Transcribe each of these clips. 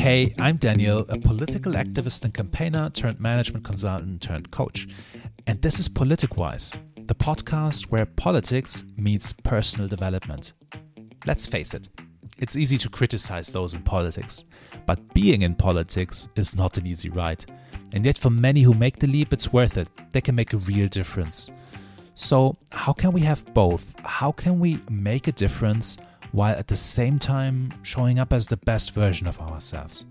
Hey, I'm Daniel, a political activist and campaigner turned management consultant turned coach. And this is PoliticWise, the podcast where politics meets personal development. Let's face it, it's easy to criticize those in politics, but being in politics is not an easy ride. And yet, for many who make the leap, it's worth it. They can make a real difference. So, how can we have both? How can we make a difference while at the same time showing up as the best version of ourselves?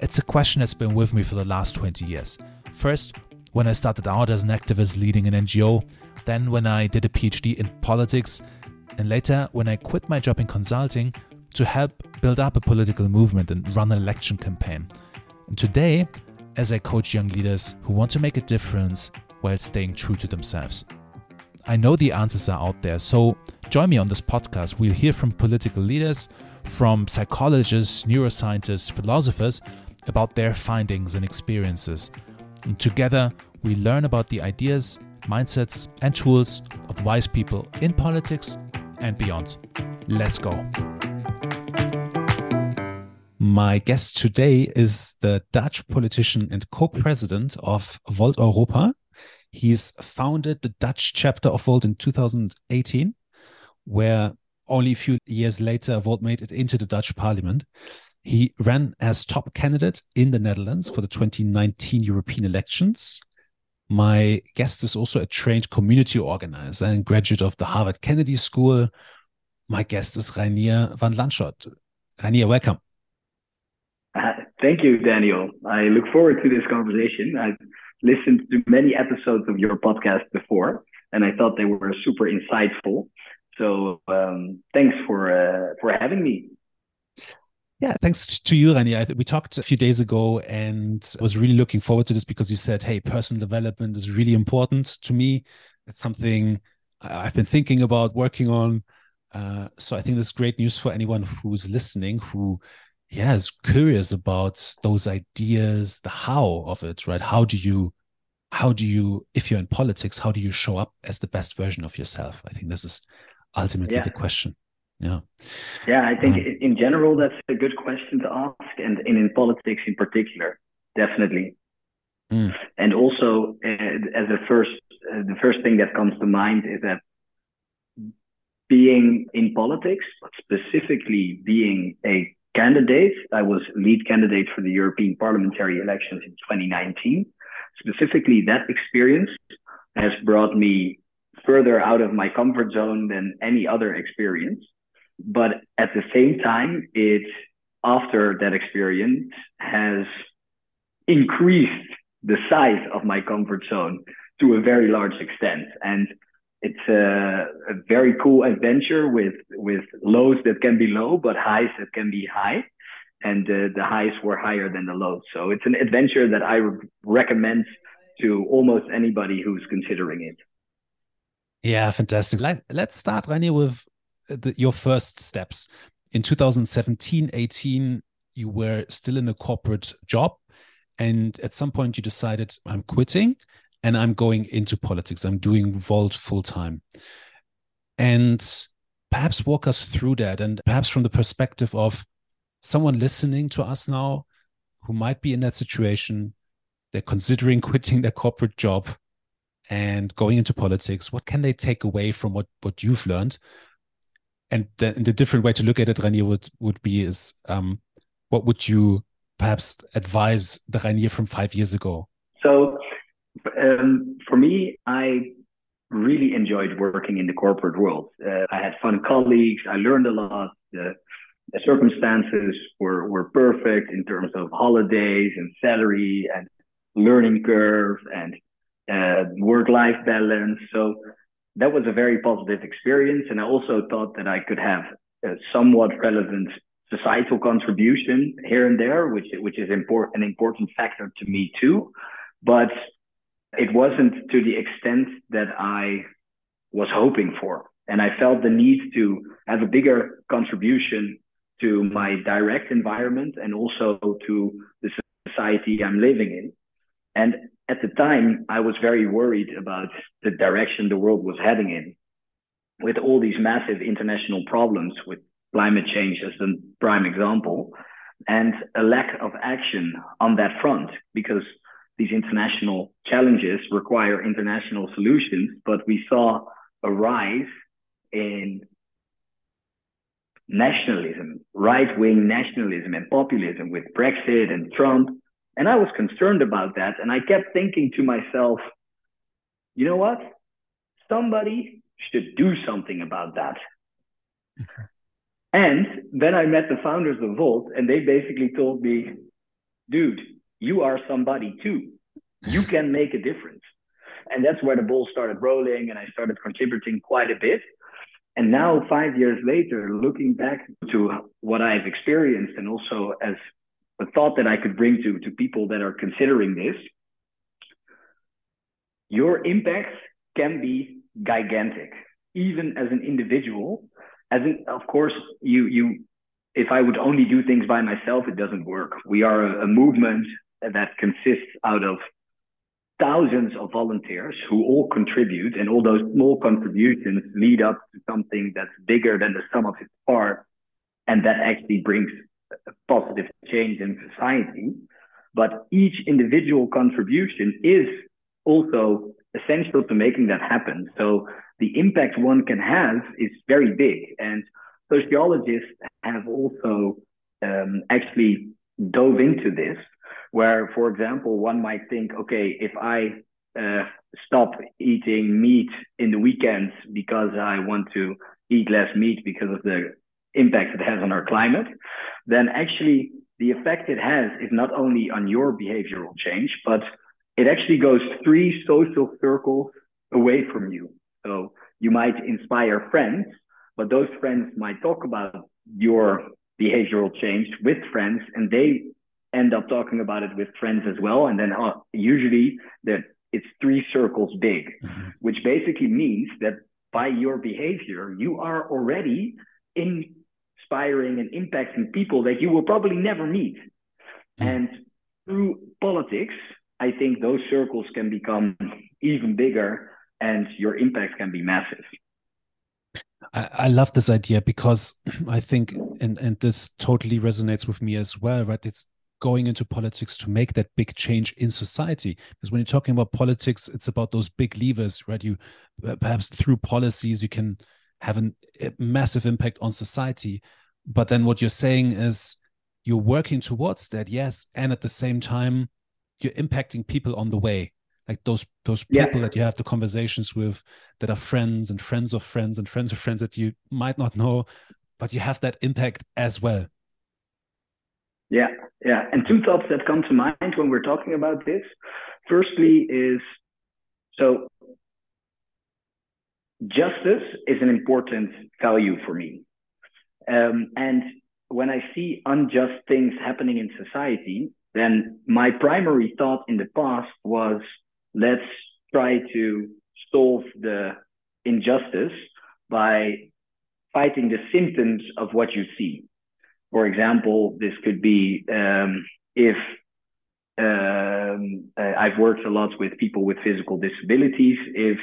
It's a question that's been with me for the last 20 years. First, when I started out as an activist leading an NGO, then when I did a PhD in politics, and later when I quit my job in consulting to help build up a political movement and run an election campaign. And today, as I coach young leaders who want to make a difference while staying true to themselves. I know the answers are out there, so join me on this podcast. We'll hear from political leaders, from psychologists, neuroscientists, philosophers about their findings and experiences. And together, we learn about the ideas, mindsets, and tools of wise people in politics and beyond. Let's go. My guest today is the Dutch politician and co president of Volt Europa. He's founded the Dutch chapter of Volt in 2018, where only a few years later, Volt made it into the Dutch parliament. He ran as top candidate in the Netherlands for the 2019 European elections. My guest is also a trained community organizer and graduate of the Harvard Kennedy School. My guest is Reinier van Lanschot. Reinier, welcome. Uh, thank you, Daniel. I look forward to this conversation. I've listened to many episodes of your podcast before, and I thought they were super insightful. So um, thanks for uh, for having me. Yeah, thanks to you, Reinier. We talked a few days ago, and I was really looking forward to this because you said, "Hey, personal development is really important to me. It's something I've been thinking about working on." Uh, so I think this is great news for anyone who's listening, who, yeah, is curious about those ideas, the how of it, right? How do you, how do you, if you're in politics, how do you show up as the best version of yourself? I think this is ultimately yeah. the question. Yeah. Yeah, I think um, in general that's a good question to ask, and, and in politics in particular, definitely. Mm. And also, uh, as a first, uh, the first thing that comes to mind is that being in politics, but specifically being a candidate, I was lead candidate for the European parliamentary elections in 2019. Specifically, that experience has brought me further out of my comfort zone than any other experience. But at the same time, it after that experience has increased the size of my comfort zone to a very large extent. And it's a, a, very cool adventure with with lows that can be low, but highs that can be high. And uh, the highs were higher than the lows. So it's an adventure that I recommend to almost anybody who's considering it. Yeah, fantastic. Let, let's start, Reinier, with uh, the, your first steps. In 2017, 18, you were still in a corporate job. And at some point, you decided, I'm quitting and I'm going into politics. I'm doing Volt full time. And perhaps walk us through that. And perhaps from the perspective of someone listening to us now who might be in that situation, they're considering quitting their corporate job and going into politics what can they take away from what what you've learned? And the, the different way to look at it Reinier would would be is um, what would you perhaps advise the Reinier from five years ago? So um, for me I really enjoyed working in the corporate world. Uh, I had fun colleagues. I learned a lot. The, the circumstances were were perfect in terms of holidays and salary and learning curve and uh, work life balance. So that was a very positive experience. And I also thought that I could have a somewhat relevant societal contribution here and there, which, which is important, an important factor to me too. But it wasn't to the extent that I was hoping for. And I felt the need to have a bigger contribution to my direct environment and also to the society I'm living in. And at the time, I was very worried about the direction the world was heading in with all these massive international problems with climate change as the prime example and a lack of action on that front because these international challenges require international solutions. But we saw a rise in nationalism, right wing nationalism and populism with Brexit and Trump. And I was concerned about that. And I kept thinking to myself, you know what? Somebody should do something about that. Okay. And then I met the founders of Volt, and they basically told me, dude, you are somebody too. You can make a difference. And that's where the ball started rolling, and I started contributing quite a bit. And now, five years later, looking back to what I've experienced and also as a thought that I could bring to, to people that are considering this, your impact can be gigantic, even as an individual as in, of course, you you if I would only do things by myself, it doesn't work. We are a, a movement that consists out of thousands of volunteers who all contribute, and all those small contributions lead up to something that's bigger than the sum of its parts, and that actually brings positive change in society. But each individual contribution is also essential to making that happen. So the impact one can have is very big. And sociologists have also um, actually dove into this, where, for example, one might think, okay, if I uh, stop eating meat in the weekends because I want to eat less meat because of the impact it has on our climate, then actually the effect it has is not only on your behavioral change, but it actually goes three social circles away from you. So you might inspire friends, but those friends might talk about your behavioral change with friends and they end up talking about it with friends as well. And then uh, usually that it's three circles big, mm-hmm. which basically means that by your behavior, you are already inspiring and impacting people that you will probably never meet. Mm-hmm. And through politics, I think those circles can become even bigger and your impact can be massive. I, I love this idea because I think, and, and this totally resonates with me as well, right? It's going into politics to make that big change in society. Because when you're talking about politics, it's about those big levers, right? You perhaps through policies, you can have an, a massive impact on society. But then what you're saying is you're working towards that, yes. And at the same time, you're impacting people on the way like those those people yeah. that you have the conversations with that are friends and friends of friends and friends of friends that you might not know but you have that impact as well yeah yeah and two thoughts that come to mind when we're talking about this firstly is so justice is an important value for me um, and when i see unjust things happening in society then my primary thought in the past was let's try to solve the injustice by fighting the symptoms of what you see. For example, this could be um, if um, I've worked a lot with people with physical disabilities. If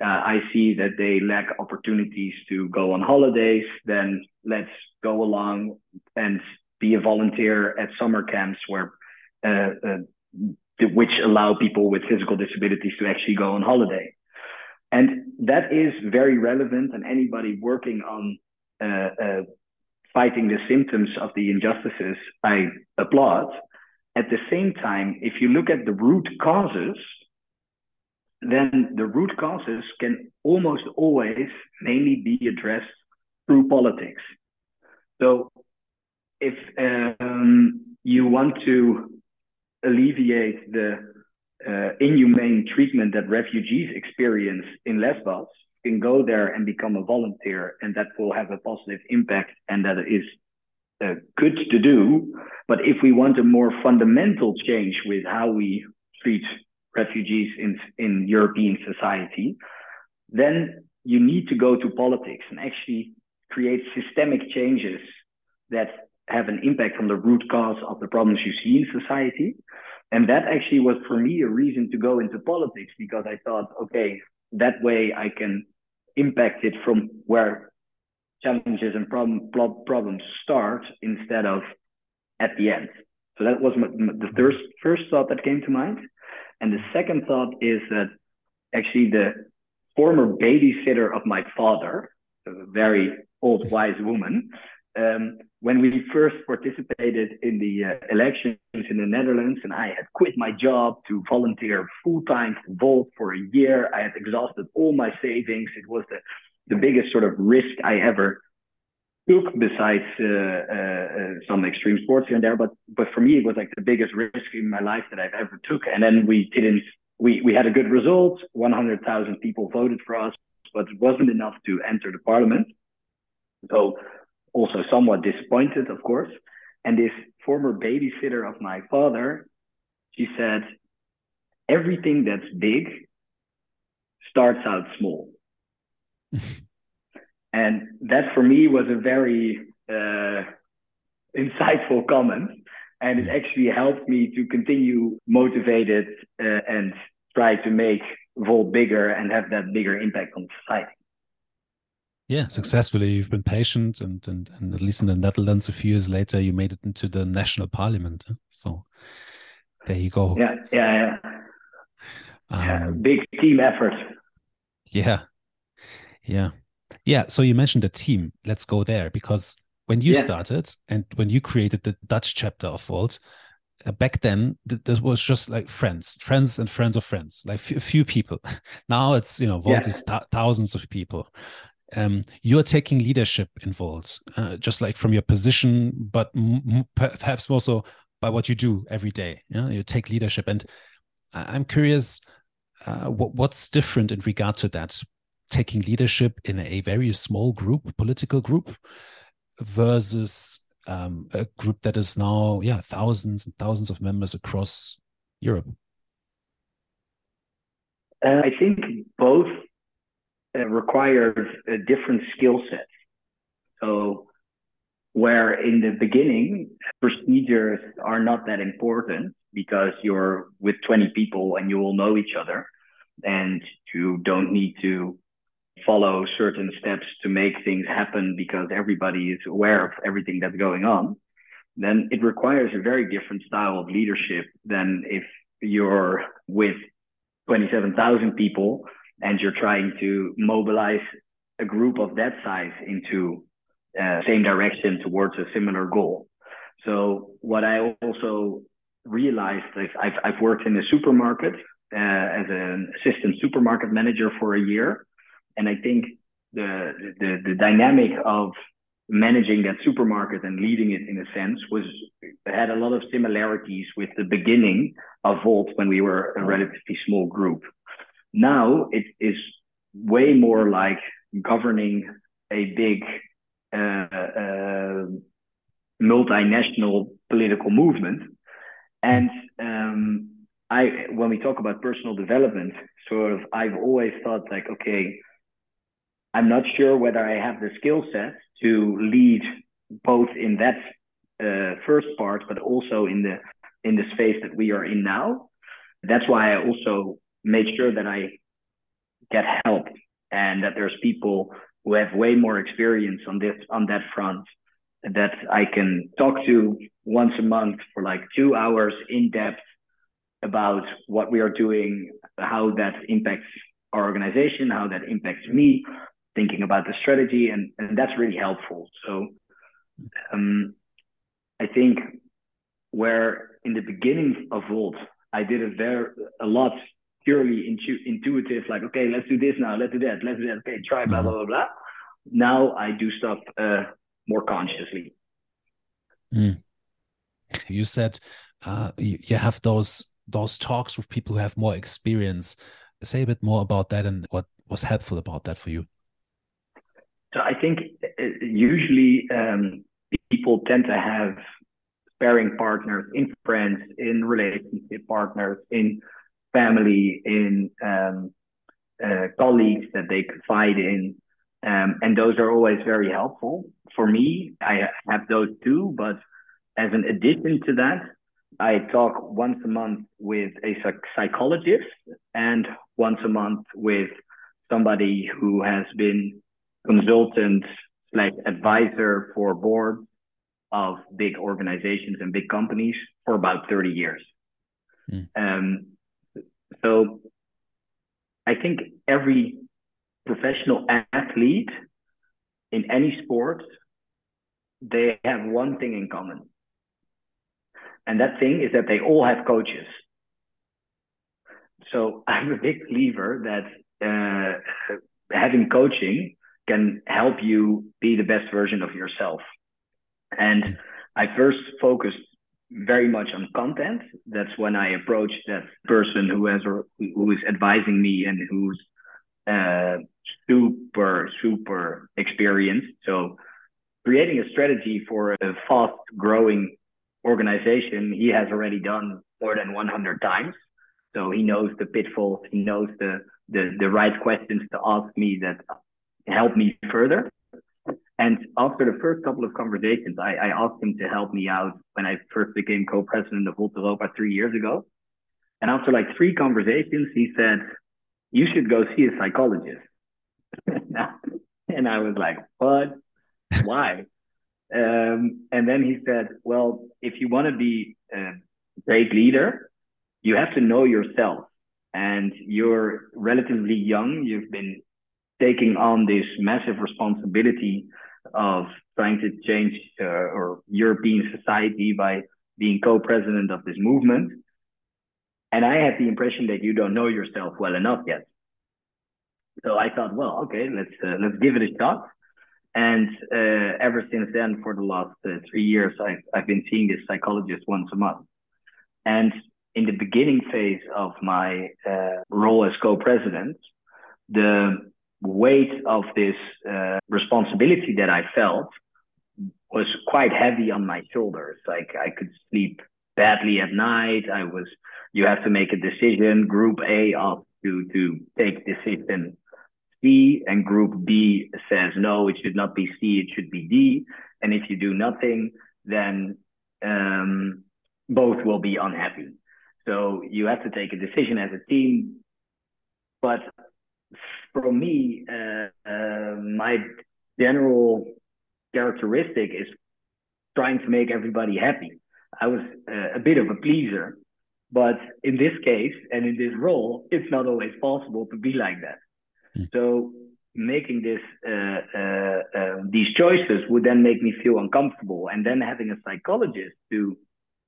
uh, I see that they lack opportunities to go on holidays, then let's go along and be a volunteer at summer camps where uh, uh which allow people with physical disabilities to actually go on holiday. And that is very relevant, and anybody working on uh, uh, fighting the symptoms of the injustices, I applaud. At the same time, if you look at the root causes, then the root causes can almost always mainly be addressed through politics. So if um, you want to alleviate the uh, inhumane treatment that refugees experience in Lesbos you can go there and become a volunteer, and that will have a positive impact, and that is uh, good to do. But if we want a more fundamental change with how we treat refugees in in European society, then you need to go to politics and actually create systemic changes that have an impact on the root cause of the problems you see in society. And that actually was for me a reason to go into politics because I thought, okay, that way I can impact it from where challenges and problem, problems start instead of at the end. So that was my, the first first thought that came to mind. And the second thought is that actually the former babysitter of my father, a very old wise woman, um, when we first participated in the uh, elections in the Netherlands, and I had quit my job to volunteer full time to Volt for a year, I had exhausted all my savings. It was the, the biggest sort of risk I ever took, besides uh, uh, uh, some extreme sports here and there. But but for me, it was like the biggest risk in my life that I've ever took. And then we didn't. We we had a good result. One hundred thousand people voted for us, but it wasn't enough to enter the parliament. So also somewhat disappointed, of course. And this former babysitter of my father, she said, everything that's big starts out small. and that for me was a very uh, insightful comment. And it actually helped me to continue motivated uh, and try to make Volt bigger and have that bigger impact on society. Yeah, successfully. You've been patient, and, and and at least in the Netherlands, a few years later, you made it into the national parliament. So there you go. Yeah, yeah, yeah. Um, big team effort. Yeah, yeah, yeah. So you mentioned a team. Let's go there because when you yeah. started and when you created the Dutch chapter of Volt, uh, back then th- this was just like friends, friends and friends of friends, like a few people. now it's you know Volt yeah. is th- thousands of people um, you're taking leadership involved, uh, just like from your position, but perhaps also by what you do every day. Yeah, you take leadership, and I'm curious, uh, what, what's different in regard to that? Taking leadership in a very small group, political group, versus um, a group that is now, yeah, thousands and thousands of members across Europe. Uh, I think both uh, a different skill set. So, where in the beginning, procedures are not that important because you're with 20 people and you all know each other and you don't need to follow certain steps to make things happen because everybody is aware of everything that's going on, then it requires a very different style of leadership than if you're with 27,000 people and you're trying to mobilize a group of that size into uh, same direction towards a similar goal. So what I also realized is I've, I've worked in a supermarket uh, as an assistant supermarket manager for a year, and I think the, the the dynamic of managing that supermarket and leading it in a sense was had a lot of similarities with the beginning of Volt when we were a relatively small group. Now it is way more like governing a big uh, uh, multinational political movement. And um, I, when we talk about personal development, sort of, I've always thought like, okay, I'm not sure whether I have the skill set to lead both in that uh, first part, but also in the in the space that we are in now. That's why I also make sure that I get help and that there's people who have way more experience on this on that front that I can talk to once a month for like two hours in depth about what we are doing, how that impacts our organization, how that impacts me, thinking about the strategy, and, and that's really helpful. So um, I think where in the beginning of Volt, I did a very a lot purely intu- intuitive, like, okay, let's do this now, let's do that, let's do that, okay, try, blah, blah, blah, blah. Now I do stuff uh, more consciously. Mm. You said uh, you, you have those those talks with people who have more experience. Say a bit more about that and what was helpful about that for you. So I think uh, usually um, people tend to have sparring partners in friends, in relationship partners, in family, in um, uh, colleagues that they confide in. Um, and those are always very helpful. For me, I have those too, but as an addition to that, I talk once a month with a psychologist and once a month with somebody who has been consultant slash advisor for boards of big organizations and big companies for about 30 years. Mm. Um, so I think every professional athlete in any sport, they have one thing in common. And that thing is that they all have coaches. So I'm a big believer that uh, having coaching can help you be the best version of yourself. And I first focused very much on content. That's when I approached that person who has who is advising me and who's uh, super super experienced. So creating a strategy for a fast growing organization, he has already done more than 100 times. So he knows the pitfalls. He knows the the the right questions to ask me that help me further. And after the first couple of conversations, I, I asked him to help me out when I first became co-president of Volt Europa three years ago. And after like three conversations, he said, "You should go see a psychologist." and I was like, "What? Why?" um, and then he said, "Well, if you want to be a great leader, you have to know yourself. And you're relatively young. You've been taking on this massive responsibility of trying to change uh, or European society by being co-president of this movement. And I had the impression that you don't know yourself well enough yet. So I thought, well, okay, let's uh, let's give it a shot. And uh, ever since then, for the last uh, three years, I've I've been seeing this psychologist once a month. And in the beginning phase of my uh, role as co-president, the weight of this uh, responsibility that I felt was quite heavy on my shoulders. Like I could sleep badly at night. I was, you have to make a decision. Group A off to to take decision C, and Group B says no, it should not be C, it should be D. And if you do nothing, then um, both will be unhappy. So you have to take a decision as a team. But for me, uh, uh, my general characteristic is trying to make everybody happy. I was uh, a bit of a pleaser, but in this case and in this role, it's not always possible to be like that. Mm. So making this uh, uh, uh, these choices would then make me feel uncomfortable, and then having a psychologist to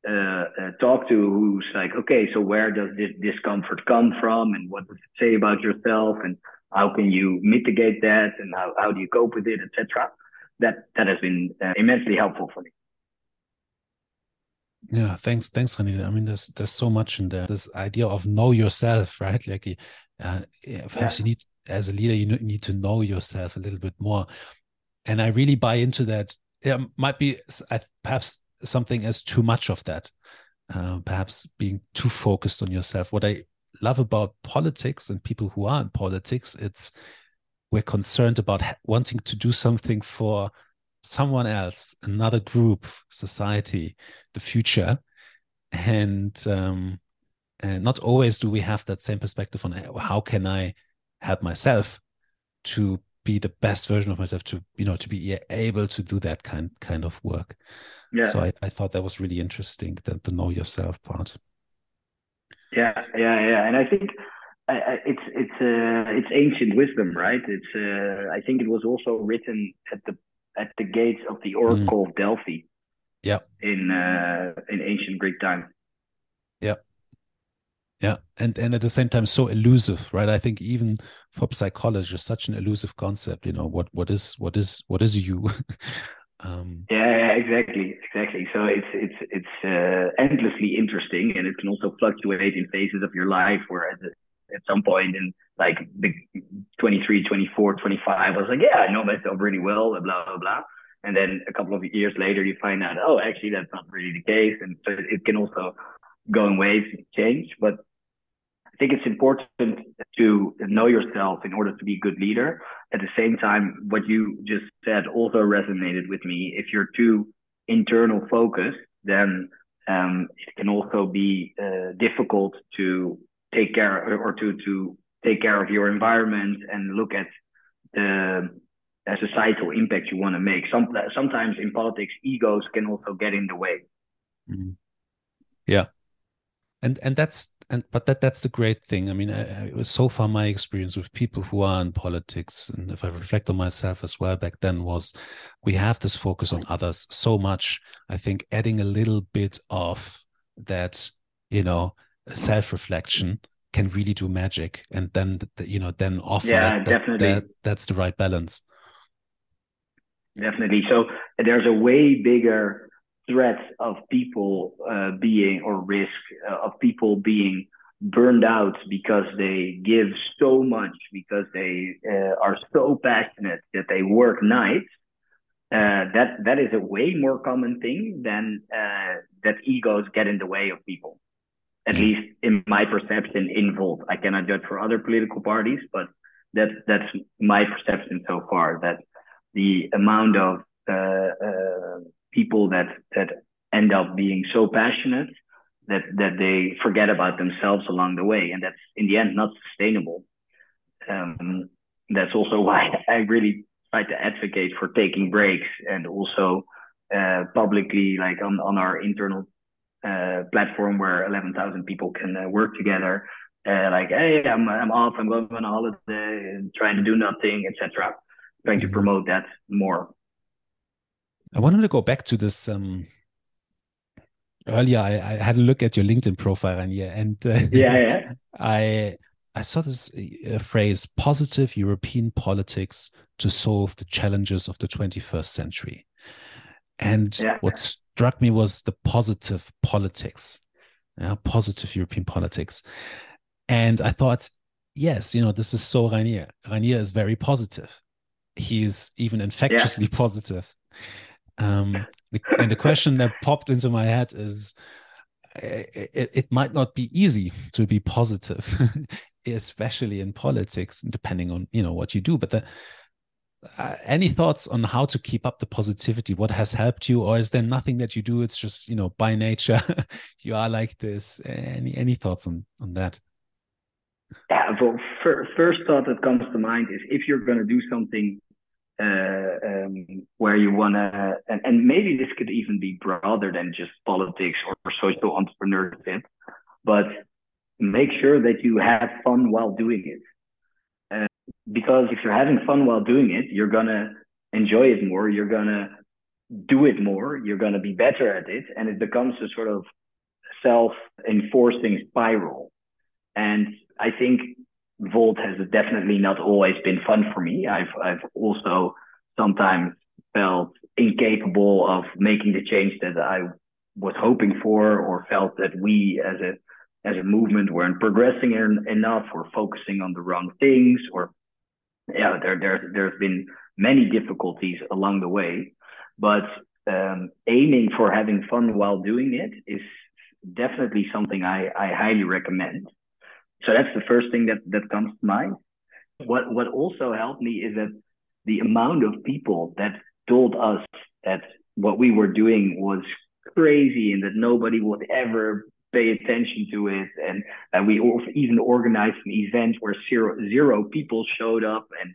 uh, uh, talk to who's like, okay, so where does this discomfort come from, and what does it say about yourself, and how can you mitigate that, and how, how do you cope with it, etc. That that has been uh, immensely helpful for me. Yeah, thanks, thanks, Reinier. I mean, there's there's so much in there. This idea of know yourself, right? Like, uh, perhaps yeah. you need as a leader, you need to know yourself a little bit more, and I really buy into that. There might be perhaps something as too much of that, uh, perhaps being too focused on yourself. What I love about politics and people who are in politics, it's we're concerned about wanting to do something for someone else, another group, society, the future, and um, and not always do we have that same perspective on how can I help myself to be the best version of myself to you know to be able to do that kind kind of work? Yeah. So i, I thought that was really interesting the, the know yourself part yeah yeah yeah and i think I, I, it's it's uh, it's ancient wisdom, right? It's uh, I think it was also written at the at the gates of the Oracle mm. of Delphi. Yeah. In uh, in ancient Greek time. Yeah. Yeah, and and at the same time, so elusive, right? I think even for psychologists, such an elusive concept. You know, what what is what is what is you? um, yeah, exactly, exactly. So it's it's it's uh, endlessly interesting, and it can also fluctuate in phases of your life. Where at, at some point in like the 23, 24, 25, I was like, yeah, I know myself really well, blah blah blah. And then a couple of years later, you find out, oh, actually, that's not really the case, and so it can also go in waves and change. But I think it's important to know yourself in order to be a good leader. At the same time, what you just said also resonated with me. If you're too internal focused, then um, it can also be uh, difficult to take care or to to take care of your environment and look at the a societal impact you want to make. Some, sometimes in politics, egos can also get in the way. Mm-hmm. Yeah, and and that's and but that that's the great thing. I mean, I, I, so far my experience with people who are in politics, and if I reflect on myself as well back then, was we have this focus on others so much. I think adding a little bit of that, you know, self reflection can really do magic, and then you know, then offer yeah, that, definitely. That, that's the right balance. Definitely. So there's a way bigger threat of people uh, being or risk uh, of people being burned out because they give so much because they uh, are so passionate that they work nights uh, that that is a way more common thing than uh, that egos get in the way of people. At least in my perception in Volt. I cannot judge for other political parties but that that's my perception so far that the amount of uh, people that that end up being so passionate that that they forget about themselves along the way, and that's in the end not sustainable. Um, that's also why I really try to advocate for taking breaks and also uh, publicly, like on on our internal uh, platform where 11,000 people can uh, work together. Uh, like, hey, I'm I'm off. I'm going on a holiday, trying to do nothing, etc. Trying to mm-hmm. promote that more. I wanted to go back to this. Um, earlier, I, I, had a look at your LinkedIn profile, and yeah, and uh, yeah, yeah, I I saw this uh, phrase: "positive European politics to solve the challenges of the 21st century." And yeah. what struck me was the positive politics, yeah, positive European politics. And I thought, yes, you know, this is so Reinier. Reinier is very positive. He is even infectiously yeah. positive. Um, and the question that popped into my head is it, it might not be easy to be positive, especially in politics, depending on you know what you do. But the, uh, any thoughts on how to keep up the positivity? What has helped you, or is there nothing that you do? It's just you know by nature you are like this. Any any thoughts on on that? Yeah, well, first thought that comes to mind is if you're going to do something uh, um, where you want to, and, and maybe this could even be broader than just politics or social entrepreneurship, but make sure that you have fun while doing it. Uh, because if you're having fun while doing it, you're going to enjoy it more, you're going to do it more, you're going to be better at it, and it becomes a sort of self enforcing spiral. And I think Volt has definitely not always been fun for me. I've I've also sometimes felt incapable of making the change that I was hoping for, or felt that we as a as a movement weren't progressing en- enough, or focusing on the wrong things, or yeah, there there there's been many difficulties along the way, but um, aiming for having fun while doing it is definitely something I, I highly recommend. So that's the first thing that that comes to mind. What what also helped me is that the amount of people that told us that what we were doing was crazy and that nobody would ever pay attention to it and that we even organized an event where zero zero people showed up and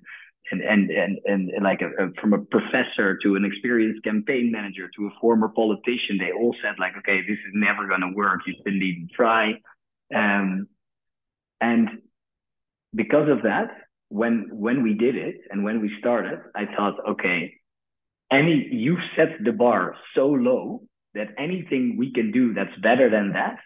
and and and, and like a, a, from a professor to an experienced campaign manager to a former politician they all said like okay this is never going to work you shouldn't even try um, and because of that, when when we did it and when we started, I thought, okay, any you've set the bar so low that anything we can do that's better than that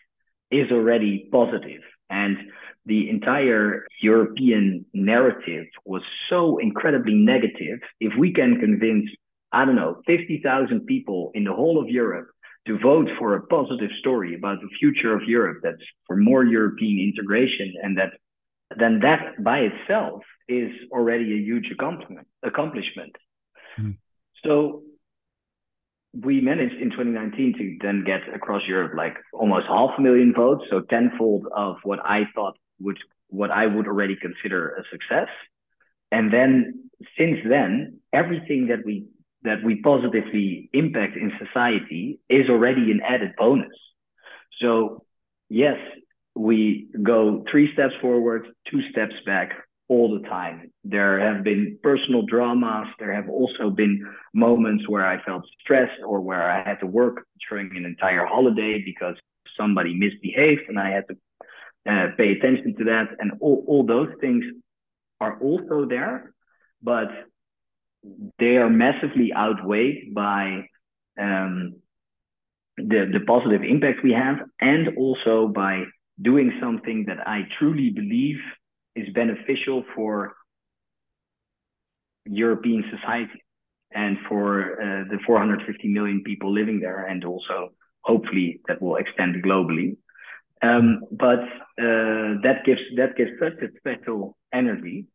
is already positive. And the entire European narrative was so incredibly negative. If we can convince, I don't know, 50,000 people in the whole of Europe to vote for a positive story about the future of Europe that's for more European integration and that then that by itself is already a huge accomplishment accomplishment. Mm. So we managed in 2019 to then get across Europe like almost half a million votes, so tenfold of what I thought would what I would already consider a success. And then since then, everything that we that we positively impact in society is already an added bonus. So, yes, we go three steps forward, two steps back all the time. There have been personal dramas. There have also been moments where I felt stressed or where I had to work during an entire holiday because somebody misbehaved and I had to uh, pay attention to that. And all, all those things are also there, but they are massively outweighed by um, the, the positive impact we have and also by doing something that I truly believe is beneficial for European society and for uh, the 450 million people living there, and also hopefully that will extend globally. Um, but uh, that gives that gives such a special energy.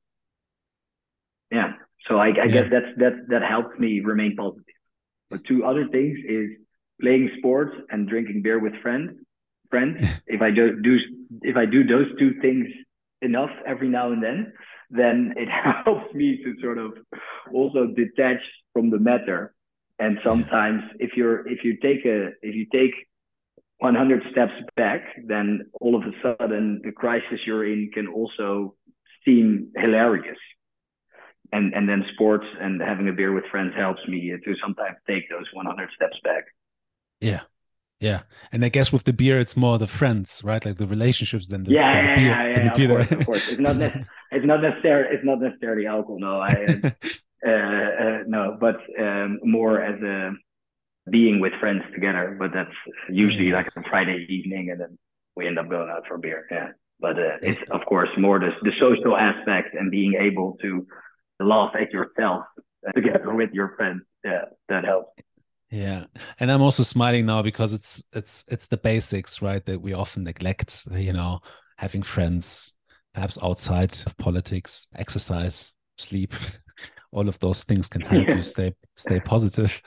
Yeah, so I, I yeah. guess that's that that helps me remain positive. But two other things is playing sports and drinking beer with friends. Friends, if I do, do if I do those two things enough every now and then, then it helps me to sort of also detach from the matter. And sometimes if you're if you take a if you take 100 steps back, then all of a sudden the crisis you're in can also seem hilarious. And and then sports and having a beer with friends helps me to sometimes take those 100 steps back. Yeah, yeah, and I guess with the beer, it's more the friends, right? Like the relationships than the, yeah, than the beer. Yeah, yeah, yeah, of, course, of course. It's not it's not necessarily it's not necessarily alcohol. No, I uh, uh, no, but um, more as a being with friends together. But that's usually like a Friday evening, and then we end up going out for beer. Yeah, but uh, it's of course more the the social aspect and being able to laugh at yourself together with your friends. Yeah, that helps. Yeah, and I'm also smiling now because it's it's it's the basics, right? That we often neglect. You know, having friends, perhaps outside of politics, exercise, sleep, all of those things can help yeah. you stay stay positive.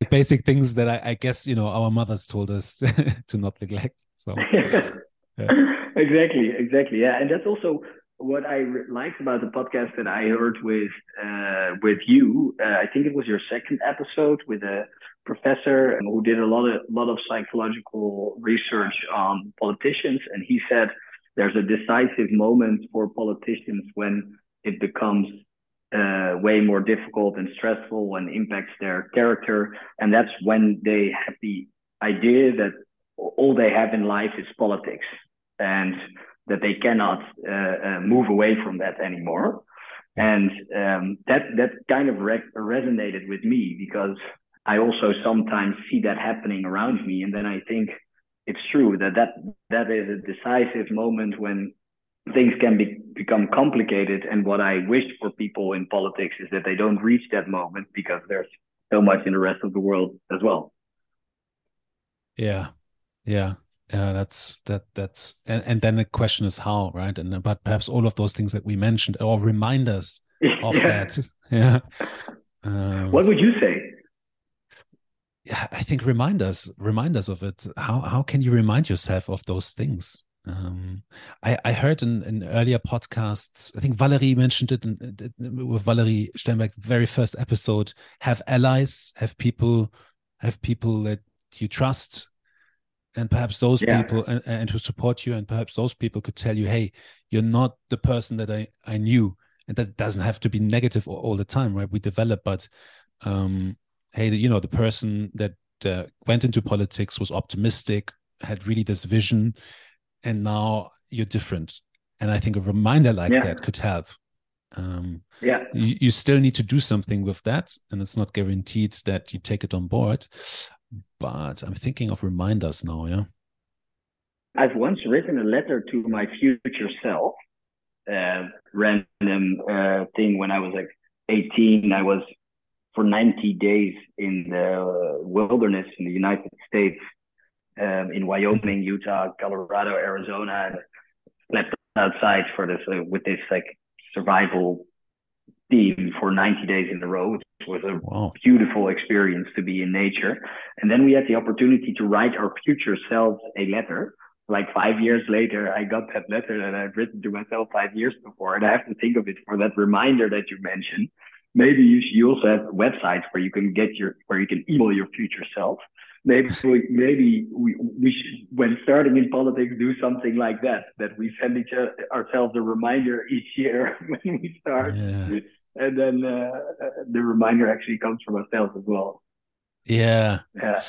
The basic things that I, I, guess you know our mothers told us to not neglect. So. Yeah. exactly, exactly. Yeah, and that's also what I liked about the podcast that I heard with uh, with you. Uh, I think it was your second episode with a professor who did a lot of lot of psychological research on politicians, and he said there's a decisive moment for politicians when it becomes uh, way more difficult and stressful and impacts their character, and that's when they have the idea that all they have in life is politics and that they cannot uh, uh, move away from that anymore. And um, that that kind of re- resonated with me because I also sometimes see that happening around me, and then I think it's true that that that is a decisive moment when things can be, become complicated. And what I wish for people in politics is that they don't reach that moment because there's so much in the rest of the world as well. Yeah, yeah, yeah. That's that. That's and, and then the question is how, right? And but perhaps all of those things that we mentioned or reminders of yeah. that. Yeah. Um, what would you say? Yeah i think remind us, remind us of it. How how can you remind yourself of those things? Um, I, I heard in, in earlier podcasts, I think Valerie mentioned it in, in, with Valerie Steinberg's very first episode. Have allies, have people, have people that you trust, and perhaps those yeah. people and, and who support you, and perhaps those people could tell you, "Hey, you're not the person that I I knew," and that doesn't have to be negative all, all the time, right? We develop, but um, hey, you know, the person that uh, went into politics was optimistic, had really this vision, and now you're different. And I think a reminder like yeah. that could help. Um, yeah, you, you still need to do something with that, and it's not guaranteed that you take it on board. But I'm thinking of reminders now. Yeah, I've once written a letter to my future self. Uh, random uh, thing when I was like 18. I was for 90 days in the wilderness in the United States, um, in Wyoming, Utah, Colorado, Arizona, and slept outside for this uh, with this like survival team for 90 days in a row. It was a wow. beautiful experience to be in nature. And then we had the opportunity to write our future selves a letter. Like five years later, I got that letter that I've written to myself five years before. And I have to think of it for that reminder that you mentioned maybe you, you also have websites where you can get your where you can email your future self maybe we, maybe we, we should, when starting in politics, do something like that. That we send each other, ourselves a reminder each year when we start, yeah. And then uh, the reminder actually comes from ourselves as well. Yeah. Yeah.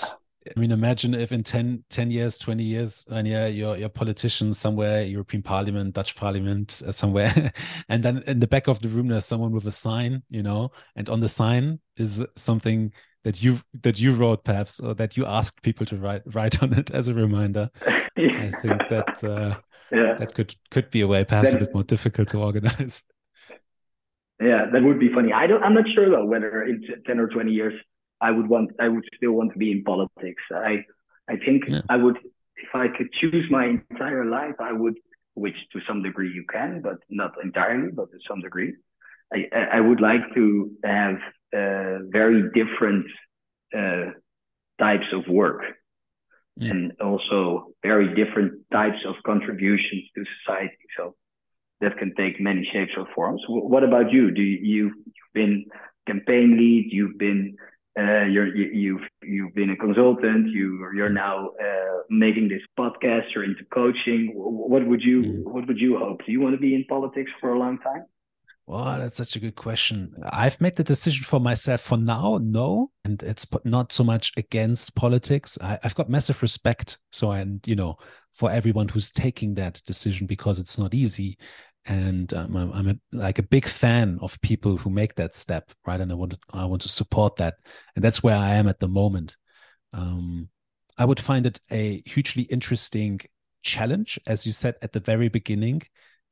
I mean, imagine if in 10, 10 years, 20 years, and yeah, you're, you're politician somewhere, European Parliament, Dutch Parliament, uh, somewhere, and then in the back of the room, there's someone with a sign, you know, and on the sign is something that you that you wrote perhaps or that you asked people to write write on it as a reminder yeah. i think that uh, yeah. that could could be a way perhaps a bit more difficult to organize yeah that would be funny i don't i'm not sure though whether in 10 or 20 years i would want i would still want to be in politics i i think yeah. i would if i could choose my entire life i would which to some degree you can but not entirely but to some degree i i would like to have uh, very different uh, types of work mm. and also very different types of contributions to society. So that can take many shapes or forms. what about you? Do you you've been campaign lead? You've been uh, you're, you've you've been a consultant. You you're now uh, making this podcast. You're into coaching. What would you mm. what would you hope? Do you want to be in politics for a long time? Well, that's such a good question. I've made the decision for myself for now, no, and it's not so much against politics. I, have got massive respect, so and you know, for everyone who's taking that decision because it's not easy, and um, I'm, a, like a big fan of people who make that step, right? And I want to, I want to support that, and that's where I am at the moment. Um, I would find it a hugely interesting challenge, as you said at the very beginning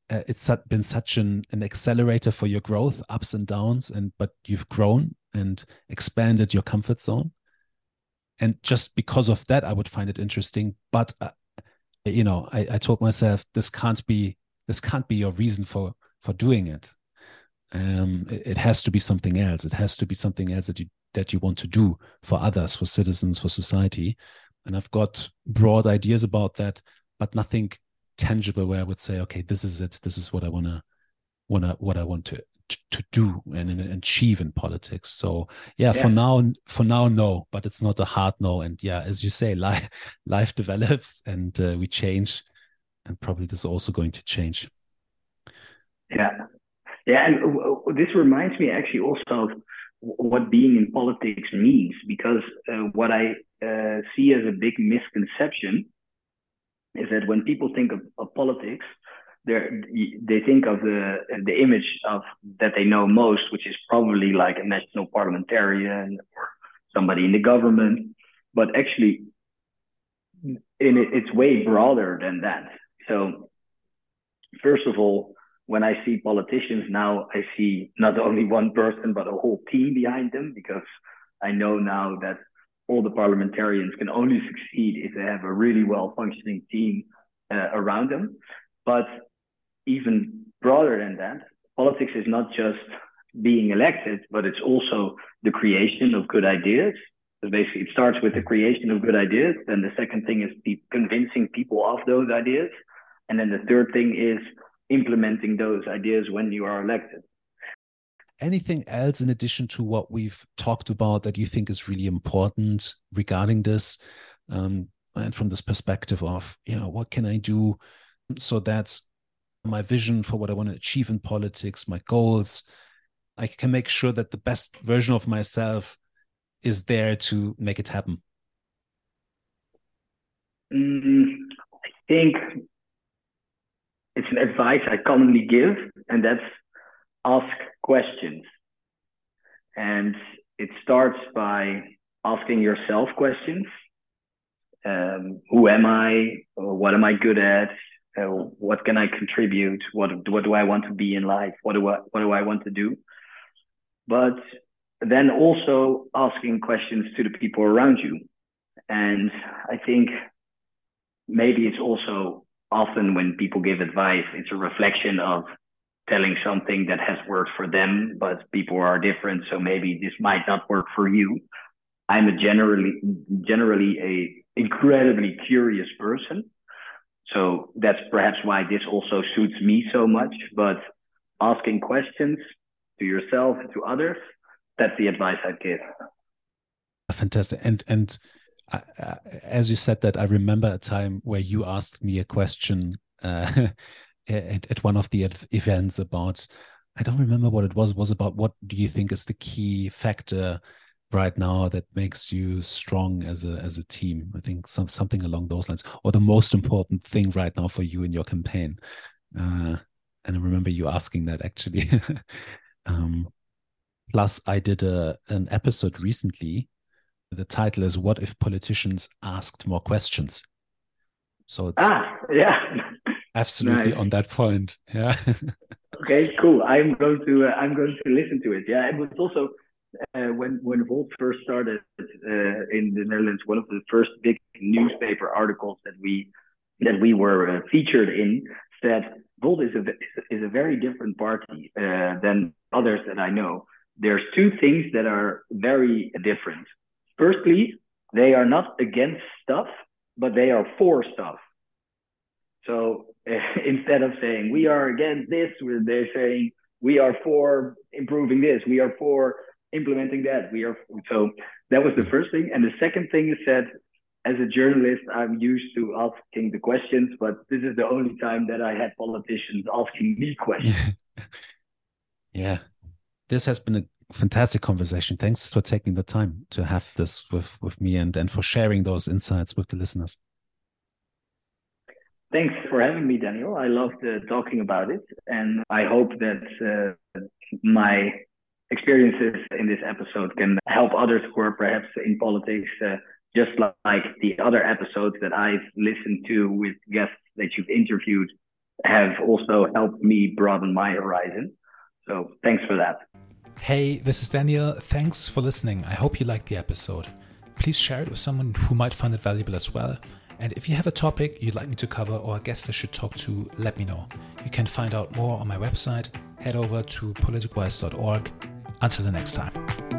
uh, it's been such an, an accelerator for your growth ups and downs and but you've grown and expanded your comfort zone and just because of that i would find it interesting but uh, you know I, I told myself this can't be this can't be your reason for for doing it um it, it has to be something else it has to be something else that you that you want to do for others for citizens for society and i've got broad ideas about that but nothing tangible where I would say, okay, this is it. This is what I wanna wanna what I want to to do and, and achieve in politics. So yeah, yeah, for now, for now, no, but it's not a hard no. And yeah, as you say, life life develops and uh, we change, and probably this is also going to change. Yeah, yeah, and this reminds me actually also of what being in politics means because uh, what I uh, see as a big misconception is that when people think of, of politics, they think of the the image of that they know most, which is probably like a national parliamentarian or somebody in the government. But actually, in it's way broader than that. So, first of all, when I see politicians now, I see not only one person but a whole team behind them because I know now that all the parliamentarians can only succeed if they have a really well functioning team uh, around them. But even broader than that, politics is not just being elected, but it's also the creation of good ideas. Basically, it starts with the creation of good ideas. Then the second thing is convincing people of those ideas. And then the third thing is implementing those ideas when you are elected. Anything else in addition to what we've talked about that you think is really important regarding this um, and from this perspective of you know what can i do so that my vision for what i want to achieve in politics my goals i can make sure that the best version of myself is there to make it happen? Mm, i think it's an advice i commonly give and that's ask questions. And it starts by asking yourself questions. Um, who am I? What am I good at? Uh, what can I contribute? What what do I want to be in life? What do I what do I want to do? But then also asking questions to the people around you. And I think maybe it's also often when people give advice, it's a reflection of telling something that has worked for them, but people are different, so maybe this might not work for you. I'm a generally generally a incredibly curious person. So that's perhaps why this also suits me so much. But asking questions to yourself, and to others, that's the advice I'd give. Fantastic. And and I, as you said that, I remember a time where you asked me a question uh, at, at, one of the events about. I don't remember what it was. It was about what do you think is the key factor right now that makes you strong as a as a team? I think some, something along those lines, or the most important thing right now for you in your campaign. Uh, and I remember you asking that actually. um, plus, I did a an episode recently the title is "What if politicians asked more questions?" So it's ah, yeah, absolutely nice. on that point. Yeah. okay, cool. I'm going to uh, I'm going to listen to it. Yeah, it was also uh, when when Volt first started uh, in the Netherlands, one of the first big newspaper articles that we that we were uh, featured in said Volt is a is a very different party uh, than others that I know. There's two things that are very different. Firstly, they are not against stuff, but they are for stuff. So instead of saying we are against this, they're saying we are for improving this, we are for implementing that. We are so that was the first thing, and the second thing is that as a journalist, I'm used to asking the questions, but this is the only time that I had politicians asking me questions. yeah, this has been a fantastic conversation. Thanks for taking the time to have this with with me and and for sharing those insights with the listeners. Thanks for having me, Daniel. I loved uh, talking about it, and I hope that uh, my experiences in this episode can help others who are perhaps in politics, uh, just like the other episodes that I've listened to with guests that you've interviewed, have also helped me broaden my horizon. So thanks for that. Hey, this is Daniel. Thanks for listening. I hope you liked the episode. Please share it with someone who might find it valuable as well. And if you have a topic you'd like me to cover or a guest I should talk to, let me know. You can find out more on my website. Head over to politicwise.org. Until the next time.